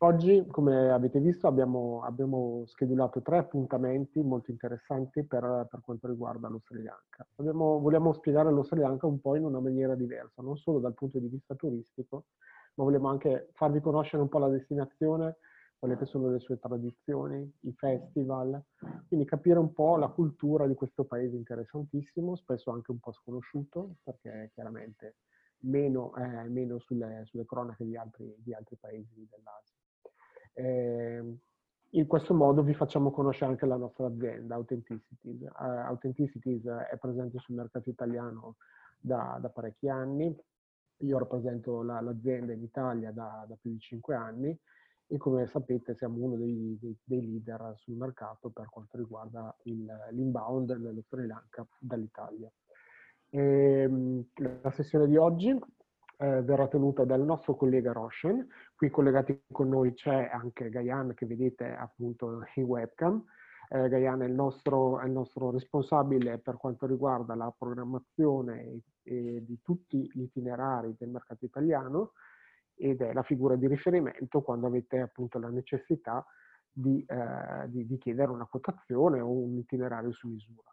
Oggi, come avete visto, abbiamo, abbiamo schedulato tre appuntamenti molto interessanti per, per quanto riguarda lo Sri Lanka. Abbiamo, vogliamo spiegare lo Sri Lanka un po' in una maniera diversa, non solo dal punto di vista turistico, ma vogliamo anche farvi conoscere un po' la destinazione, quelle che sono le sue tradizioni, i festival, quindi capire un po' la cultura di questo paese interessantissimo, spesso anche un po' sconosciuto, perché chiaramente meno, eh, meno sulle, sulle, cronache di altri, di altri paesi dell'Asia. Eh, in questo modo vi facciamo conoscere anche la nostra azienda, Authenticities. Uh, Authenticities è presente sul mercato italiano da, da parecchi anni. Io rappresento la, l'azienda in Italia da, da, più di cinque anni e come sapete siamo uno dei, dei, dei leader sul mercato per quanto riguarda l'inbound dello Sri Lanka dall'Italia. Ehm, la sessione di oggi eh, verrà tenuta dal nostro collega Roshan. Qui collegati con noi c'è anche Gaian che vedete appunto in webcam. Eh, Gaian è il, nostro, è il, nostro, responsabile per quanto riguarda la programmazione e, e di tutti gli itinerari del mercato italiano ed è la figura di riferimento quando avete appunto la necessità di, eh, di, di chiedere una quotazione o un itinerario su misura.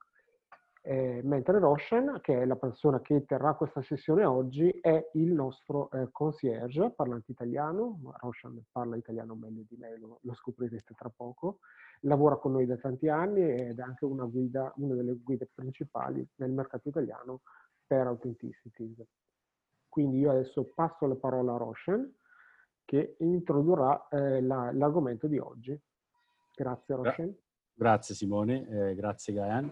Eh, mentre Roshan, che è la persona che terrà questa sessione oggi, è il nostro eh, concierge parlante italiano. Roshan parla italiano meglio di me, lo, lo, scoprirete tra poco. Lavora con noi da tanti anni ed è anche una, guida, una delle guide principali nel mercato italiano per Authenticities. Quindi io adesso passo la parola a Roshan che introdurrà eh, la, l'argomento di oggi. Grazie Roshan. Grazie Simone, eh, grazie Gayan.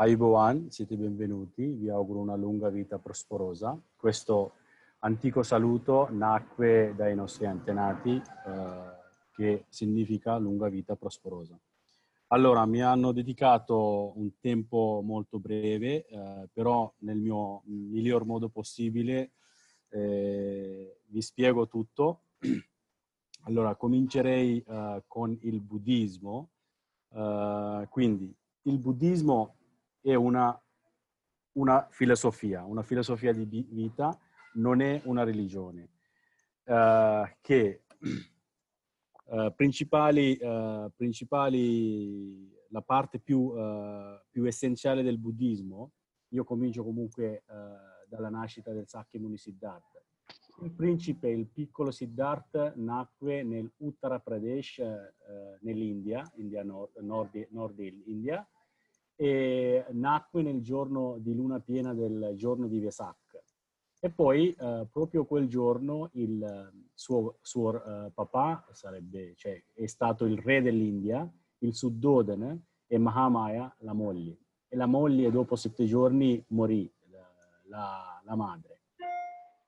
Aiboan, siete benvenuti, vi auguro una lunga vita prosporosa. Questo antico saluto nacque dai nostri antenati, eh, che significa lunga vita prosporosa. Allora, mi hanno dedicato un tempo molto breve, eh, però nel mio miglior modo possibile eh, vi spiego tutto. Allora, comincerei eh, con il buddismo. Eh, quindi, il buddismo è una, una filosofia, una filosofia di vita, non è una religione, uh, che uh, principali, uh, principali, la parte più, più, essenziale del buddismo, io comincio comunque dalla nascita del Sakyamuni Siddhartha. Il principe, il piccolo Siddhartha, nacque nell'Uttar Pradesh, nell'India, India nord, nord, nord India, e nacque nel giorno di luna piena del giorno di Vesak. E poi eh, proprio quel giorno il suo, suo eh, papà sarebbe, cioè, è stato il re dell'India, il Suddodana e Mahamaya, la moglie. E la moglie dopo sette giorni morì, la, la, madre.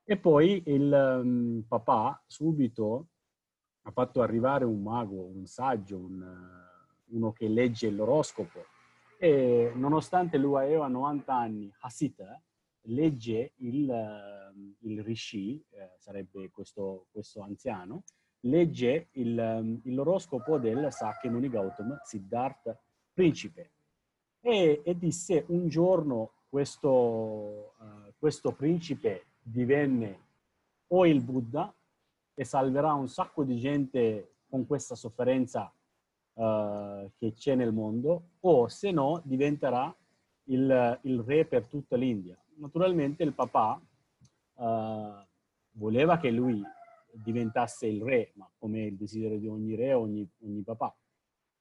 E poi il um, papà subito ha fatto arrivare un mago, un saggio, un, uno che legge l'oroscopo e nonostante lui aveva 90 anni, Hasita legge il, ehm, il Rishi, eh, sarebbe questo, questo, anziano, legge il, ehm, l'oroscopo del Sakyamuni Gautama Siddhartha, principe. E, e, disse un giorno questo, uh, questo principe divenne o il Buddha e salverà un sacco di gente con questa sofferenza uh, che c'è nel mondo o se no diventerà il, il re per tutta l'India. Naturalmente il papà uh, voleva che lui diventasse il re, ma come il desiderio di ogni re, ogni, ogni papà.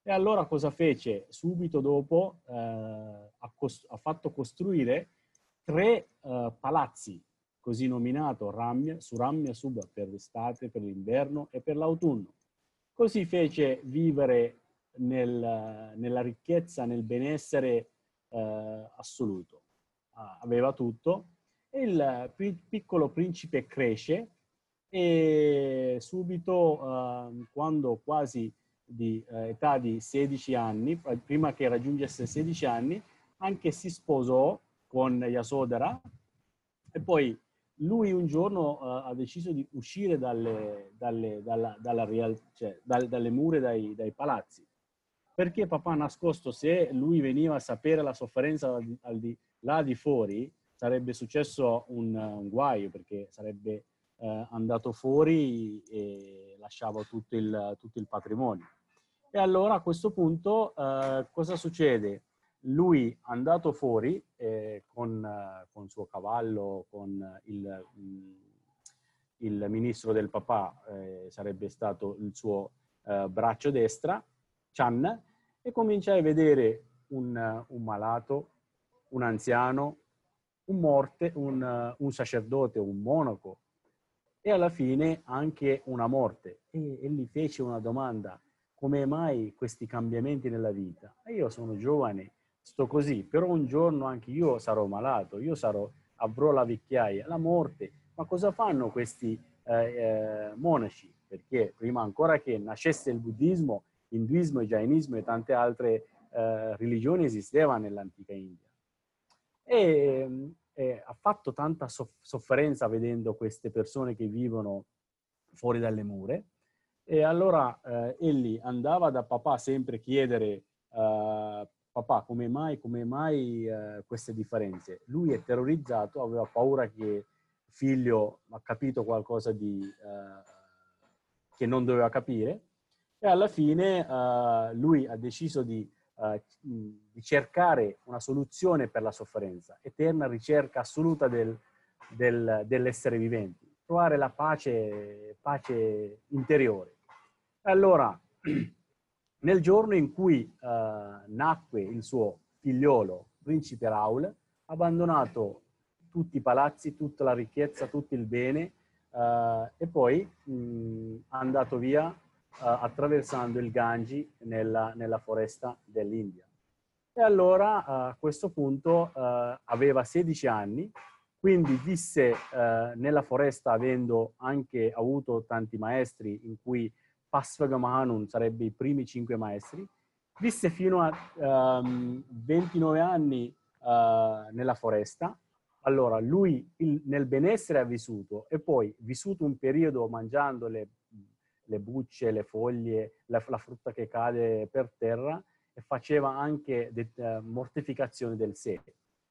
E allora cosa fece? Subito dopo uh, ha, ha, fatto costruire tre palazzi, così nominato Ramya, Suramya Subha per l'estate, per l'inverno e per l'autunno. Così fece vivere nel, nella ricchezza, nel benessere eh, assoluto. Aveva tutto. Il piccolo principe cresce e subito, eh, quando quasi di eh, età di 16 anni, prima che raggiungesse 16 anni, anche si sposò con Yasodhara e poi lui un giorno uh, ha deciso di uscire dalle, dalle, dalla, dalla real, cioè, dal, dalle mura dai, dai palazzi perché papà nascosto se lui veniva a sapere la sofferenza al di, là di fuori sarebbe successo un, un guaio perché sarebbe eh, andato fuori e lasciava tutto il, tutto il, patrimonio. E allora a questo punto eh, cosa succede? Lui andato fuori eh, con, con suo cavallo, con il, mm, il ministro del papà, eh, sarebbe stato il suo eh, braccio destra, Chan, e comincia a vedere un, un malato, un anziano, un morte, un, un sacerdote, un monaco, e alla fine anche una morte. E, e gli fece una domanda, come mai questi cambiamenti nella vita? E io sono giovane, sto così, però un giorno anche io sarò malato, io sarò, avrò la vecchiaia, la morte. Ma cosa fanno questi eh, eh, monaci? Perché prima ancora che nascesse il buddismo, induismo, jainismo e tante altre eh, religioni esistevano nell'antica India. E eh, ha fatto tanta sofferenza vedendo queste persone che vivono fuori dalle mura. E allora eh, egli andava da papà sempre a chiedere, uh, papà, come mai, come mai uh, queste differenze? Lui è terrorizzato, aveva paura che figlio ha capito qualcosa di, uh, che non doveva capire e alla fine lui ha deciso di eh, di cercare una soluzione per la sofferenza, eterna ricerca assoluta del, del, dell'essere viventi, trovare la pace, pace interiore. Allora, nel giorno in cui uh, nacque il suo figliolo, principe Raul, ha abbandonato tutti i palazzi, tutta la ricchezza, tutto il bene uh, e poi mh, è andato via uh, attraversando il Gangi nella, nella foresta dell'India. E allora uh, a questo punto uh, aveva 16 anni, quindi visse nella foresta avendo anche avuto tanti maestri, in cui Pasvaga Mahanun sarebbe i primi cinque maestri, visse fino a um, 29 anni nella foresta, allora, lui il, nel benessere ha vissuto e poi vissuto un periodo mangiando le le bucce, le foglie, la, la frutta che cade per terra e faceva anche de, uh, mortificazione del sé.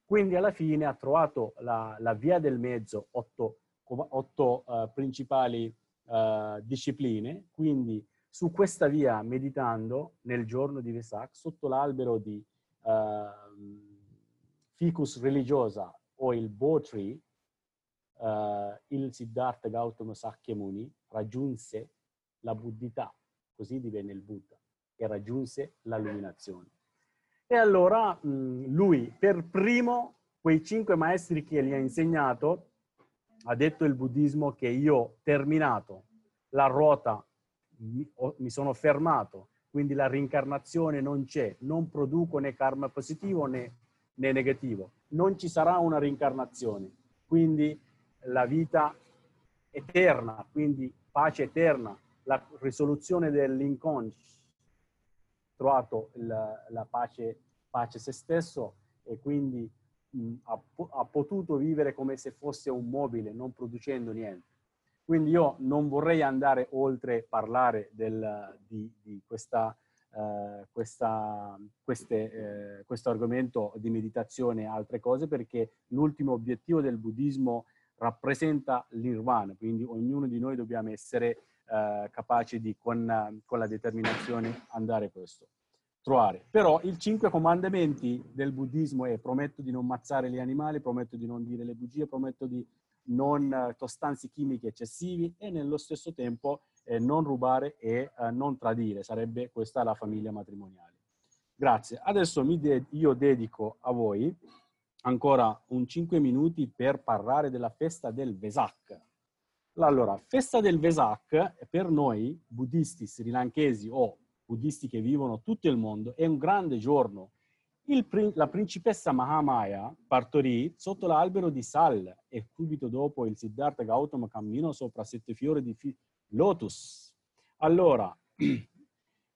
Quindi alla fine ha trovato la, la via del mezzo, otto, otto uh, principali uh, discipline, quindi su questa via meditando nel giorno di Vesak, sotto l'albero di ficus religiosa o il Bo Tree, il Siddhartha Gautama Sakyamuni raggiunse la buddhità, così divenne il Buddha, e raggiunse l'illuminazione. E allora mh, lui per primo, quei cinque maestri che gli ha insegnato, ha detto il buddismo che io terminato la ruota, mi, mi sono fermato, quindi la reincarnazione non c'è, non produco né karma positivo né, né negativo, non ci sarà una reincarnazione, quindi la vita eterna, quindi pace eterna, la risoluzione dell'inconscio, trovato la, la pace, pace se stesso e quindi mh, ha, ha, potuto vivere come se fosse un mobile, non producendo niente. Quindi io non vorrei andare oltre parlare del, di, di questa, uh, questa, queste, uh, questo argomento di meditazione e altre cose perché l'ultimo obiettivo del buddismo rappresenta l'irvana, quindi ognuno di noi dobbiamo essere eh, capaci di con, con, la determinazione andare questo, trovare. Però i cinque comandamenti del buddismo è prometto di non mazzare gli animali, prometto di non dire le bugie, prometto di non uh, tostanze chimiche eccessivi e nello stesso tempo eh, non rubare e uh, non tradire, sarebbe questa la famiglia matrimoniale. Grazie. Adesso de io dedico a voi ancora un 5 minuti per parlare della festa del Vesak. Allora, festa del Vesak per noi buddisti srilankesi o buddisti che vivono tutto il mondo è un grande giorno. Il, la principessa Mahamaya partorì sotto l'albero di Sal e subito dopo il Siddhartha Gautama camminò sopra sette fiori di fi lotus. Allora,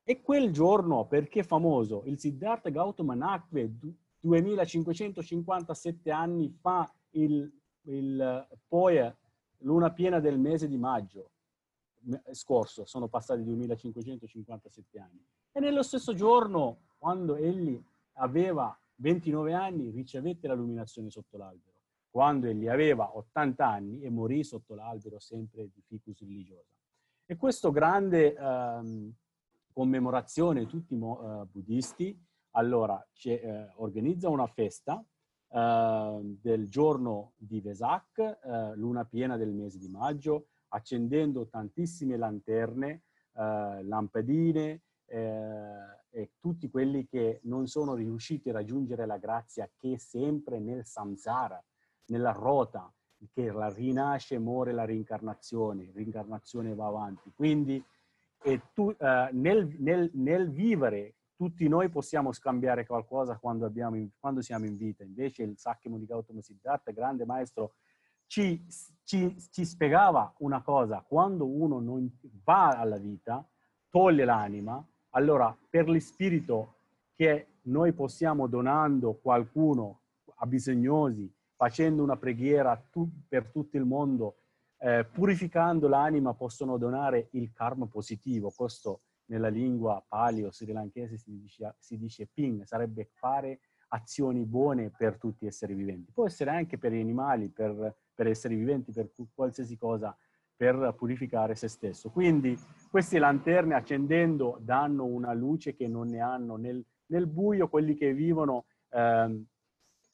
e quel giorno, perché famoso? Il Siddhartha Gautama nacque 2557 anni fa, il, il, poi luna piena del mese di maggio scorso, sono passati 2557 anni. E nello stesso giorno, quando egli aveva 29 anni, ricevette l'illuminazione sotto l'albero. quando egli aveva 80 anni e morì sotto l'albero sempre di ficus religiosa. E questo grande ehm, commemorazione, tutti i uh, buddisti, allora eh, organizza una festa eh, del giorno di Vesak, eh, luna piena del mese di maggio, accendendo tantissime lanterne, eh, lampadine eh, e tutti quelli che non sono riusciti a raggiungere la grazia che sempre nel samsara, nella rota, che la rinasce, muore la rincarnazione, rincarnazione va avanti. Quindi tu, eh, nel, nel, nel, vivere tutti noi possiamo scambiare qualcosa quando, abbiamo, quando siamo in vita. Invece il Sakya Gautama Siddhartha, grande maestro, ci, ci, ci, spiegava una cosa, quando uno non va alla vita, toglie l'anima, allora per l'spirito che noi possiamo donando qualcuno a bisognosi, facendo una preghiera tu, per tutto il mondo, eh, purificando l'anima, possono donare il karma positivo. Questo nella lingua palio sri lankese si dice, si dice ping, sarebbe fare azioni buone per tutti gli esseri viventi. Può essere anche per gli animali, per, per esseri viventi, per qualsiasi cosa, per purificare se stesso. Quindi queste lanterne accendendo danno una luce che non ne hanno nel, nel buio, quelli che vivono eh,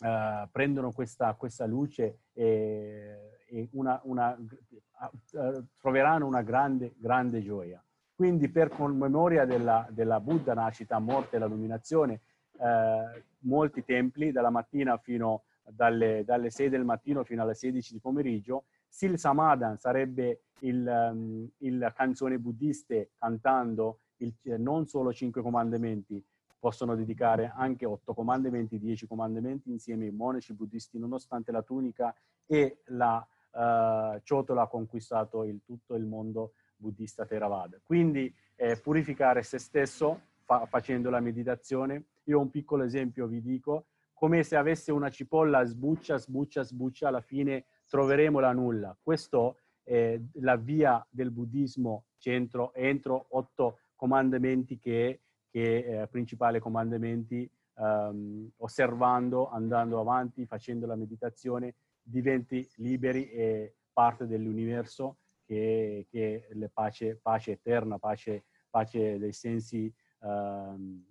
eh, prendono questa, questa luce e, e una, una, uh, troveranno una grande, grande gioia. Quindi per commemoria della, della Buddha, nascita, morte e illuminazione, eh, molti templi, dalla mattina fino dalle, dalle 6 del mattino fino alle 16 di pomeriggio, Sil Samadhan sarebbe il, um, il canzone buddiste cantando il, non solo cinque comandamenti, possono dedicare anche otto comandamenti, dieci comandamenti insieme ai monaci buddisti, nonostante la tunica e la uh, ciotola ha conquistato il, tutto il mondo buddista Theravada. Quindi eh, purificare se stesso fa, facendo la meditazione. Io un piccolo esempio, vi dico, come se avesse una cipolla, sbuccia, sbuccia, sbuccia, alla fine troveremo la nulla. Questo è la via del buddismo centro, entro otto comandamenti che, che eh, principali comandamenti, um, osservando, andando avanti, facendo la meditazione, diventi liberi e parte dell'universo che, che è pace, pace eterna, pace, pace dei sensi uh,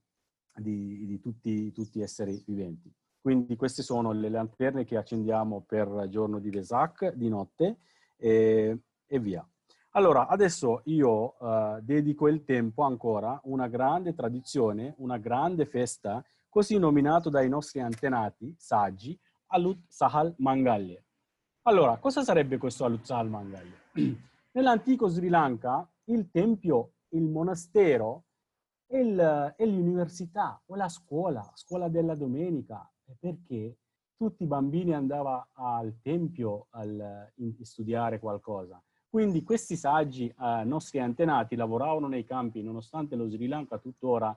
di, di tutti, tutti, esseri viventi. Quindi queste sono le lanterne che accendiamo per giorno di Vesak, di notte, e, e via. Allora, adesso io uh, dedico il tempo ancora a una grande tradizione, una grande festa, così nominato dai nostri antenati saggi, Alut Sahal Mangalye. Allora, cosa sarebbe questo Alut Sahal Mangalye? Nell'antico Sri Lanka il tempio, il monastero e, l'università o la scuola, scuola della domenica, perché tutti i bambini andavano al tempio a studiare qualcosa. Quindi questi saggi, eh, nostri antenati, lavoravano nei campi, nonostante lo Sri Lanka tuttora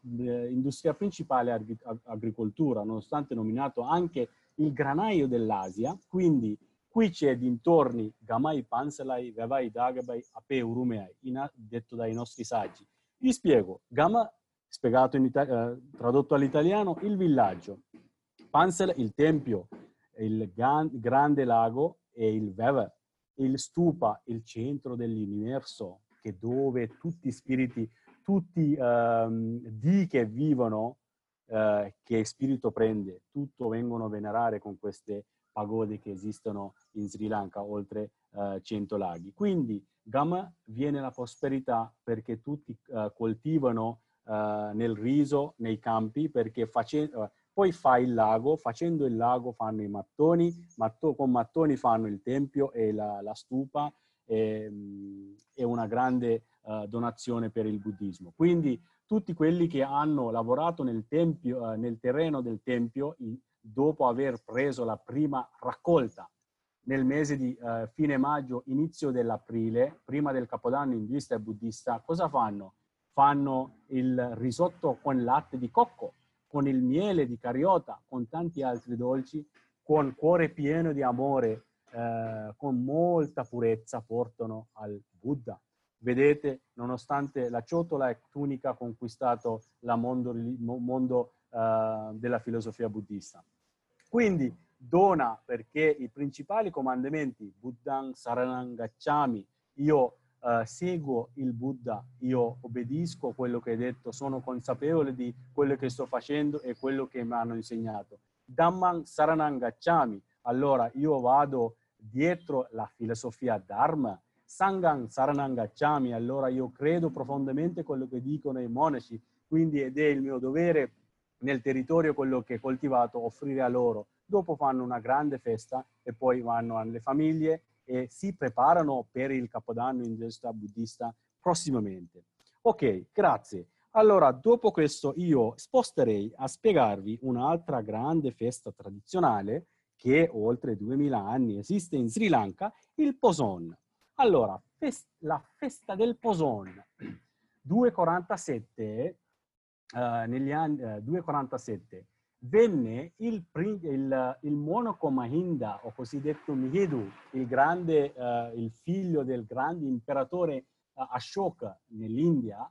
l'industria principale è agricoltura, nonostante nominato anche il granaio dell'Asia, quindi Qui c'è dintorni Gamai Pansalai, Vevai Dagabai, Ape Urumeai, detto dai nostri saggi. Vi spiego. Gama, spiegato in Ita- eh, tradotto all'italiano, il villaggio. Pansel, il tempio, il gan- grande lago e il Veva, il stupa, il centro dell'universo, che dove tutti spiriti, tutti um, di che vivono, uh, che spirito prende, tutto vengono a venerare con queste pagode che esistono in Sri Lanka, oltre uh, 100 laghi. Quindi Gama viene la prosperità perché tutti uh, coltivano uh, nel riso, nei campi, perché facendo, poi fa il lago, facendo il lago fanno i mattoni, matto, con mattoni fanno il tempio e la, la stupa, e, um, è una grande donazione per il buddismo. Quindi tutti quelli che hanno lavorato nel, tempio, nel terreno del tempio, dopo aver preso la prima raccolta nel mese di uh, fine maggio, inizio dell'aprile, prima del capodanno induista e buddista, cosa fanno? Fanno il risotto con latte di cocco, con il miele di cariota, con tanti altri dolci, con cuore pieno di amore, uh, con molta purezza portano al Buddha. Vedete, nonostante la ciotola e tunica conquistato il mondo, mondo uh, della filosofia buddista. Quindi dona perché i principali comandamenti, Buddhang Saranang Gacchami, io uh, seguo il Buddha, io obbedisco a quello che hai detto, sono consapevole di quello che sto facendo e quello che mi hanno insegnato. Dhammang Saranang Gacchami, allora io vado dietro la filosofia Dharma, Sangang Saranang Gacchami, allora io credo profondamente quello che dicono i monaci, quindi ed è il mio dovere nel territorio quello che è coltivato offrire a loro. Dopo fanno una grande festa e poi vanno alle famiglie e si preparano per il Capodanno induista buddista prossimamente. Ok, grazie. Allora, dopo questo io sposterei a spiegarvi un'altra grande festa tradizionale che oltre 2000 anni esiste in Sri Lanka, il Poson. Allora, fest la festa del Poson, 247, uh, negli anni uh, 247, venne il, il, il, monaco Mahinda, o cosiddetto Mihidu, il, grande, uh, il figlio del grande imperatore uh, Ashoka nell'India,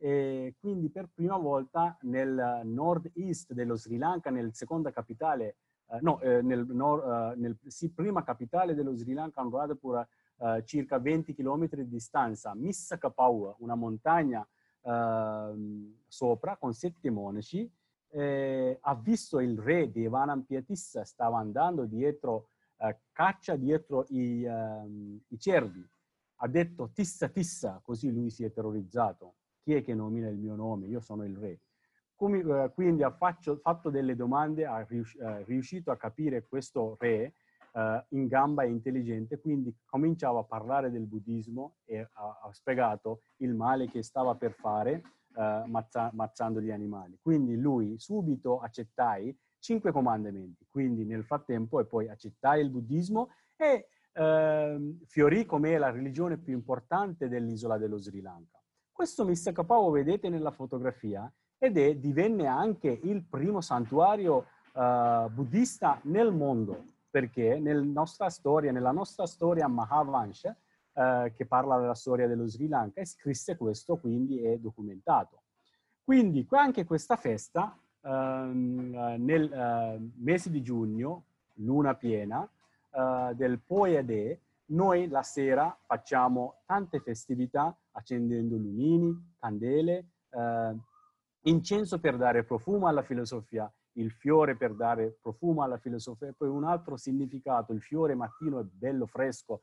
e quindi per prima volta nel nord-est dello Sri Lanka, nel seconda capitale, uh, no, eh, nel, nord, nel sì, prima capitale dello Sri Lanka, Anuradhapura, circa 20 km di distanza, Missakapau, una montagna ehm, sopra con sette monaci, eh, ha visto il re di Vanampiatissa stava andando dietro, eh, caccia dietro i, um, i, cervi. Ha detto tissa tissa, così lui si è terrorizzato. Chi è che nomina il mio nome? Io sono il re. Eh, quindi ha faccio, fatto delle domande, ha eh, riuscito a capire questo re eh, in gamba e intelligente, quindi cominciava a parlare del buddismo e ha, ha spiegato il male che stava per fare eh, mazza, mazzando gli animali. Quindi lui subito accettai cinque comandamenti, quindi nel frattempo e poi accettai il buddismo e eh, fiorì come la religione più importante dell'isola dello Sri Lanka. Questo Missakapao vedete nella fotografia ed è, divenne anche il primo santuario uh, buddista nel mondo, perché nel nostra storia, nella nostra storia Mahavansha, eh, che parla della storia dello Sri Lanka e scrisse questo, quindi è documentato. Quindi anche questa festa, ehm, nel eh, mese di giugno, luna piena, eh, del Poyade, noi la sera facciamo tante festività accendendo lumini, candele, eh, incenso per dare profumo alla filosofia, il fiore per dare profumo alla filosofia, poi un altro significato, il fiore mattino è bello fresco,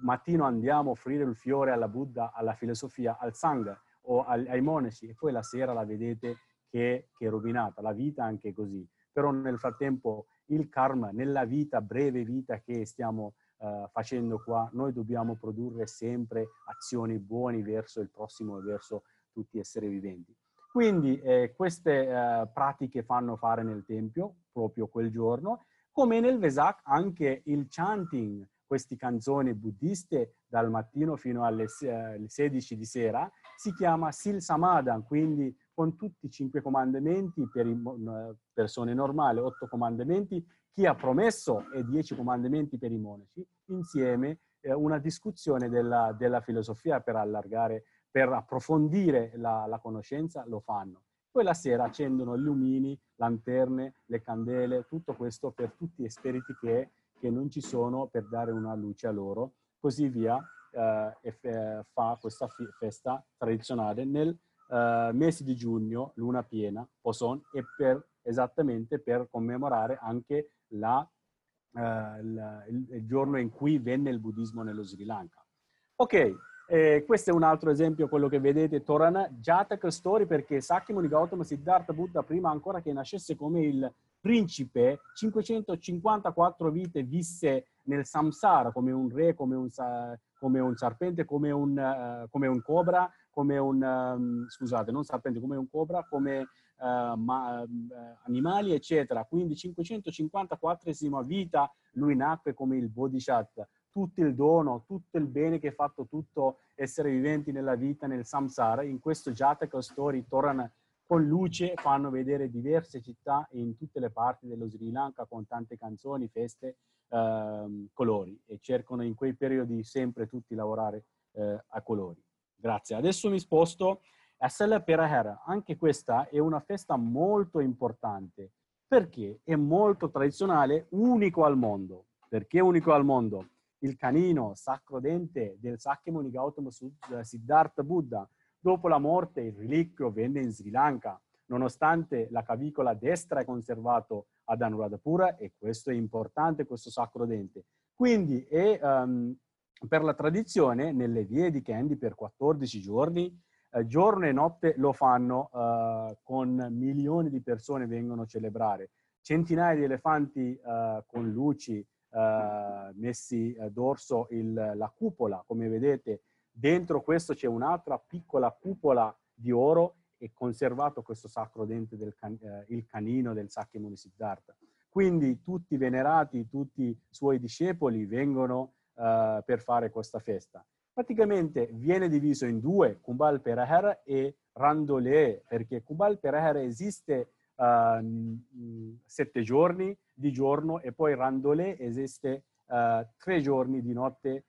mattino andiamo a offrire il fiore alla Buddha, alla filosofia, al Sangha o ai, monaci e poi la sera la vedete che, che, è rovinata, la vita anche così. Però nel frattempo il karma, nella vita, breve vita che stiamo uh, facendo qua, noi dobbiamo produrre sempre azioni buone verso il prossimo e verso tutti gli esseri viventi. Quindi eh, queste eh, pratiche fanno fare nel Tempio, proprio quel giorno, come nel Vesak anche il chanting, queste canzoni buddiste dal mattino fino alle 16 di sera, si chiama Sil Samadhan, quindi con tutti i cinque comandamenti per persone normali, otto comandamenti, chi ha promesso e dieci comandamenti per i monaci, insieme eh, una discussione della, della, filosofia per allargare, per approfondire la, la conoscenza, lo fanno. Poi la sera accendono lumini, lanterne, le candele, tutto questo per tutti gli spiriti che che non ci sono per dare una luce a loro, così via, eh, e fa questa festa tradizionale nel eh, mese di giugno, luna piena, Poson, e per, esattamente per commemorare anche la, eh, la, il, il, giorno in cui venne il buddismo nello Sri Lanka. Ok, eh, questo è un altro esempio, quello che vedete, Torana Jataka Story, perché Sakyamuni Gautama Siddhartha Buddha, prima ancora che nascesse come il principe, 554 vite visse nel samsara come un re, come un, come un serpente, come un, uh, come un cobra, come un, um, scusate, non serpente, come un cobra, come uh, ma, uh, animali, eccetera. Quindi 554esima vita lui nacque come il Bodhisattva. Tutto il dono, tutto il bene che ha fatto tutto essere viventi nella vita, nel samsara, in questo Jataka Story torna con luce fanno vedere diverse città in tutte le parti dello Sri Lanka con tante canzoni, feste, ehm, colori e cercano in quei periodi sempre tutti lavorare eh, a colori. Grazie. Adesso mi sposto a Sella Perahera. Anche questa è una festa molto importante perché è molto tradizionale, unico al mondo. Perché unico al mondo? Il canino sacrodente del Sakyamuni Gautama Siddhartha Buddha, dopo la morte il reliquio venne in Sri Lanka, nonostante la cavicola destra è conservato ad Anuradhapura e questo è importante, questo sacro dente. Quindi è, um, per la tradizione nelle vie di Candy per 14 giorni, eh, giorno e notte lo fanno uh, con milioni di persone vengono a celebrare. Centinaia di elefanti uh, con luci messi dorso il, la cupola, come vedete dentro questo c'è un'altra piccola cupola di oro e conservato questo sacro dente del can, il canino del Sakyamuni Siddhartha. Quindi tutti i venerati, tutti i suoi discepoli vengono uh, per fare questa festa. Praticamente viene diviso in due, Kumbal Perahar e Randole, perché Kumbal Perahar esiste uh, sette giorni di giorno e poi Randole esiste uh, tre giorni di notte,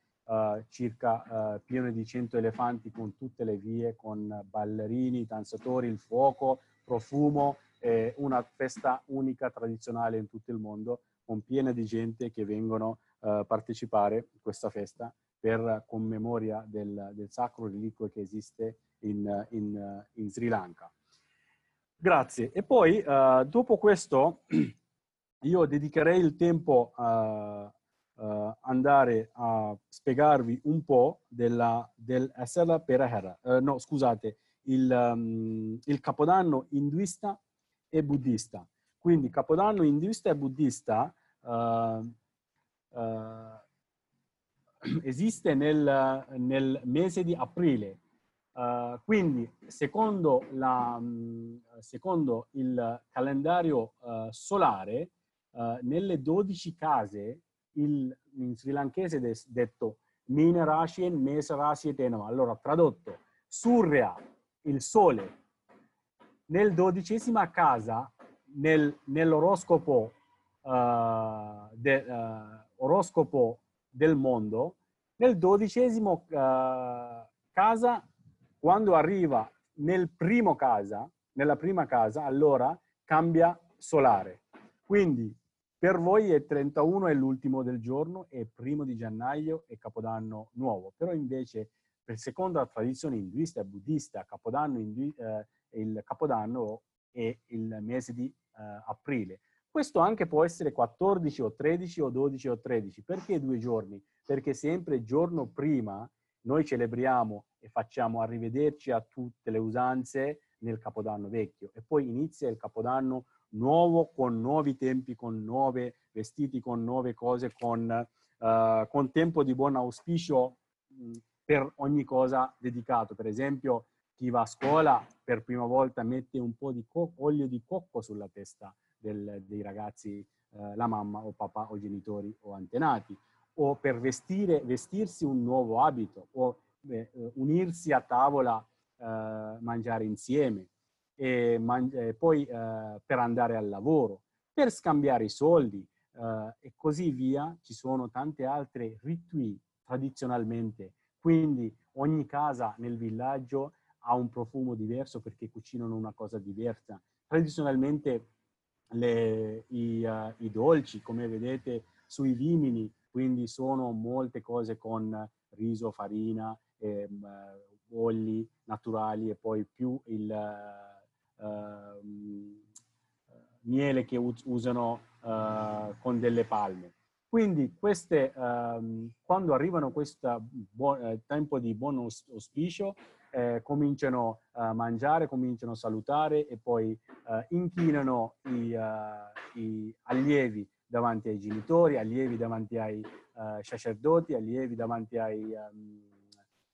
circa pieno di 100 elefanti con tutte le vie, con ballerini, danzatori, il fuoco, profumo, è una festa unica, tradizionale in tutto il mondo, con piena di gente che vengono a uh, partecipare a questa festa per commemoria del, del sacro reliquio che esiste in, in, in, Sri Lanka. Grazie. E poi, uh, dopo questo, io dedicherei il tempo a uh, andare a spiegarvi un po' della, del Asala Perahera, uh, no scusate, il, um, il capodanno induista e buddista. Quindi Capodanno induista e buddista esiste nel, nel, mese di aprile. Uh, quindi, secondo, la, secondo, il calendario solare, nelle 12 case, il, in sri lankese è detto Mina Rashi e Mesa Rashi e Tenama. Allora, tradotto, Surya, il sole, nel dodicesima casa, nel, nell'oroscopo, uh, de, uh, del mondo, nel dodicesimo uh, casa, quando arriva nel primo casa, nella prima casa, allora cambia solare. Quindi per voi è 31 è l'ultimo del giorno, è primo di gennaio e Capodanno nuovo. Però invece, per secondo la tradizione induista e buddista, Capodanno eh, il Capodanno è il mese di uh, aprile. Questo anche può essere 14 o 13 o 12 o 13. Perché due giorni? Perché sempre giorno prima noi celebriamo e facciamo arrivederci a tutte le usanze nel Capodanno vecchio e poi inizia il Capodanno nuovo con nuovi tempi, con nuove vestiti, con nuove cose, con, uh, con tempo di buon auspicio mh, per ogni cosa dedicato. Per esempio, chi va a scuola per prima volta mette un po' di olio di cocco sulla testa del, dei ragazzi, eh, la mamma o papà o genitori o antenati, o per vestire, vestirsi un nuovo abito o eh, unirsi a tavola, eh, mangiare insieme, e man- poi eh, per andare al lavoro, per scambiare i soldi eh, e così via. Ci sono tante altre ritui tradizionalmente, quindi ogni casa nel villaggio ha un profumo diverso perché cucinano una cosa diversa. Tradizionalmente le, i, uh, i, dolci, come vedete, sui vimini, quindi sono molte cose con riso, farina, eh, olli naturali e poi più il uh, miele che usano con delle palme. Quindi queste, um, quando arrivano questo buon, tempo di buon auspicio, eh, cominciano a mangiare, cominciano a salutare e poi eh, inchinano i, uh, i, allievi davanti ai genitori, allievi davanti ai uh, sacerdoti, allievi davanti ai um,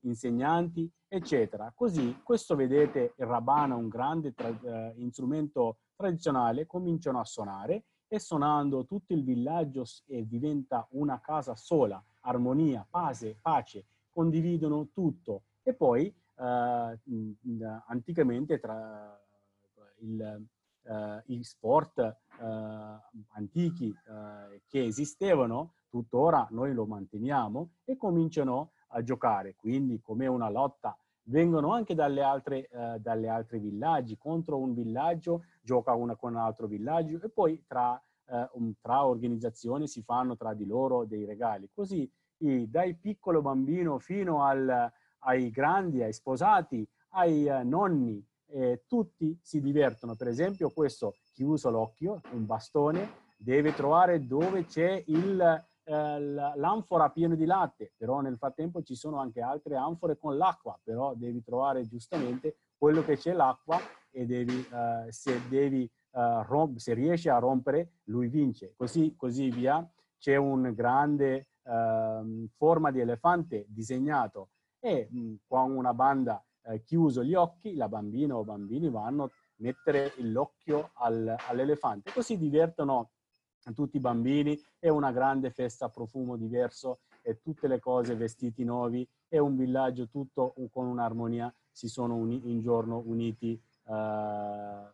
insegnanti, eccetera. Così, questo vedete, il rabana, un grande tra, uh, strumento tradizionale, cominciano a suonare e suonando tutto il villaggio e diventa una casa sola, armonia, pace, pace, condividono tutto e poi uh, anticamente tra il, uh, i sport uh, antichi che esistevano, tuttora noi lo manteniamo e cominciano a giocare. Quindi come una lotta vengono anche dalle altre, uh, dalle altre villaggi, contro un villaggio gioca una con un altro villaggio e poi tra, uh, un, tra organizzazioni si fanno tra di loro dei regali. Così i, dai piccolo bambino fino al, ai grandi, ai sposati, ai uh, nonni, eh, tutti si divertono. Per esempio questo chiuso l'occhio, un bastone, deve trovare dove c'è il eh, l'anfora piena di latte, però nel frattempo ci sono anche altre anfore con l'acqua, però devi trovare giustamente quello che c'è l'acqua e devi, uh, se, devi, uh, romp- se riesci a rompere, lui vince. Così, così via. C'è un grande uh, forma di elefante disegnato e mh, con una banda chiuso gli occhi, la bambina o bambini vanno a mettere l'occhio al, all'elefante. Così divertono tutti i bambini, è una grande festa a profumo diverso e tutte le cose, vestiti nuovi, è un villaggio tutto con un'armonia, si sono uni, in giorno uniti uh, uh,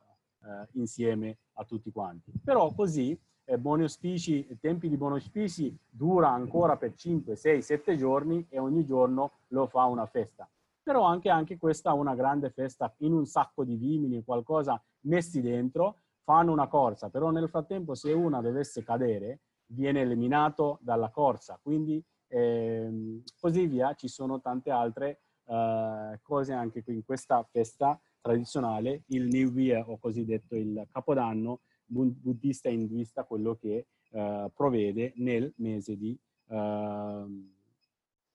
insieme a tutti quanti. Però così eh, buoni auspici, tempi di buoni auspici dura ancora per 5, 6, 7 giorni e ogni giorno lo fa una festa. Però anche, anche questa è una grande festa in un sacco di vimini, qualcosa messi dentro, fanno una corsa, però nel frattempo se una dovesse cadere viene eliminato dalla corsa, quindi ehm, così via, ci sono tante altre eh, cose anche qui in questa festa tradizionale, il New Year o cosiddetto il Capodanno buddista e induista, quello che eh, provvede nel mese di ehm,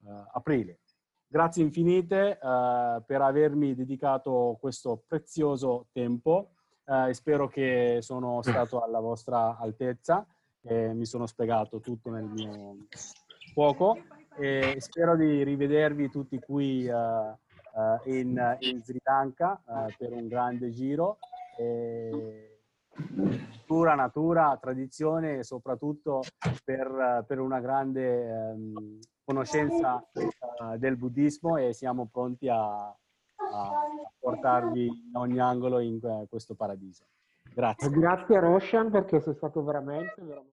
eh, aprile. Grazie infinite eh, per avermi dedicato questo prezioso tempo. Eh, spero che sono stato alla vostra altezza e mi sono spiegato tutto nel mio fuoco e spero di rivedervi tutti qui uh, uh, in, in, Sri Lanka uh, per un grande giro. E cultura, natura, tradizione e soprattutto per, per una grande um, conoscenza del buddismo e siamo pronti a, a portarvi in ogni angolo in questo paradiso. Grazie. Grazie Roshan perché sei stato veramente, veramente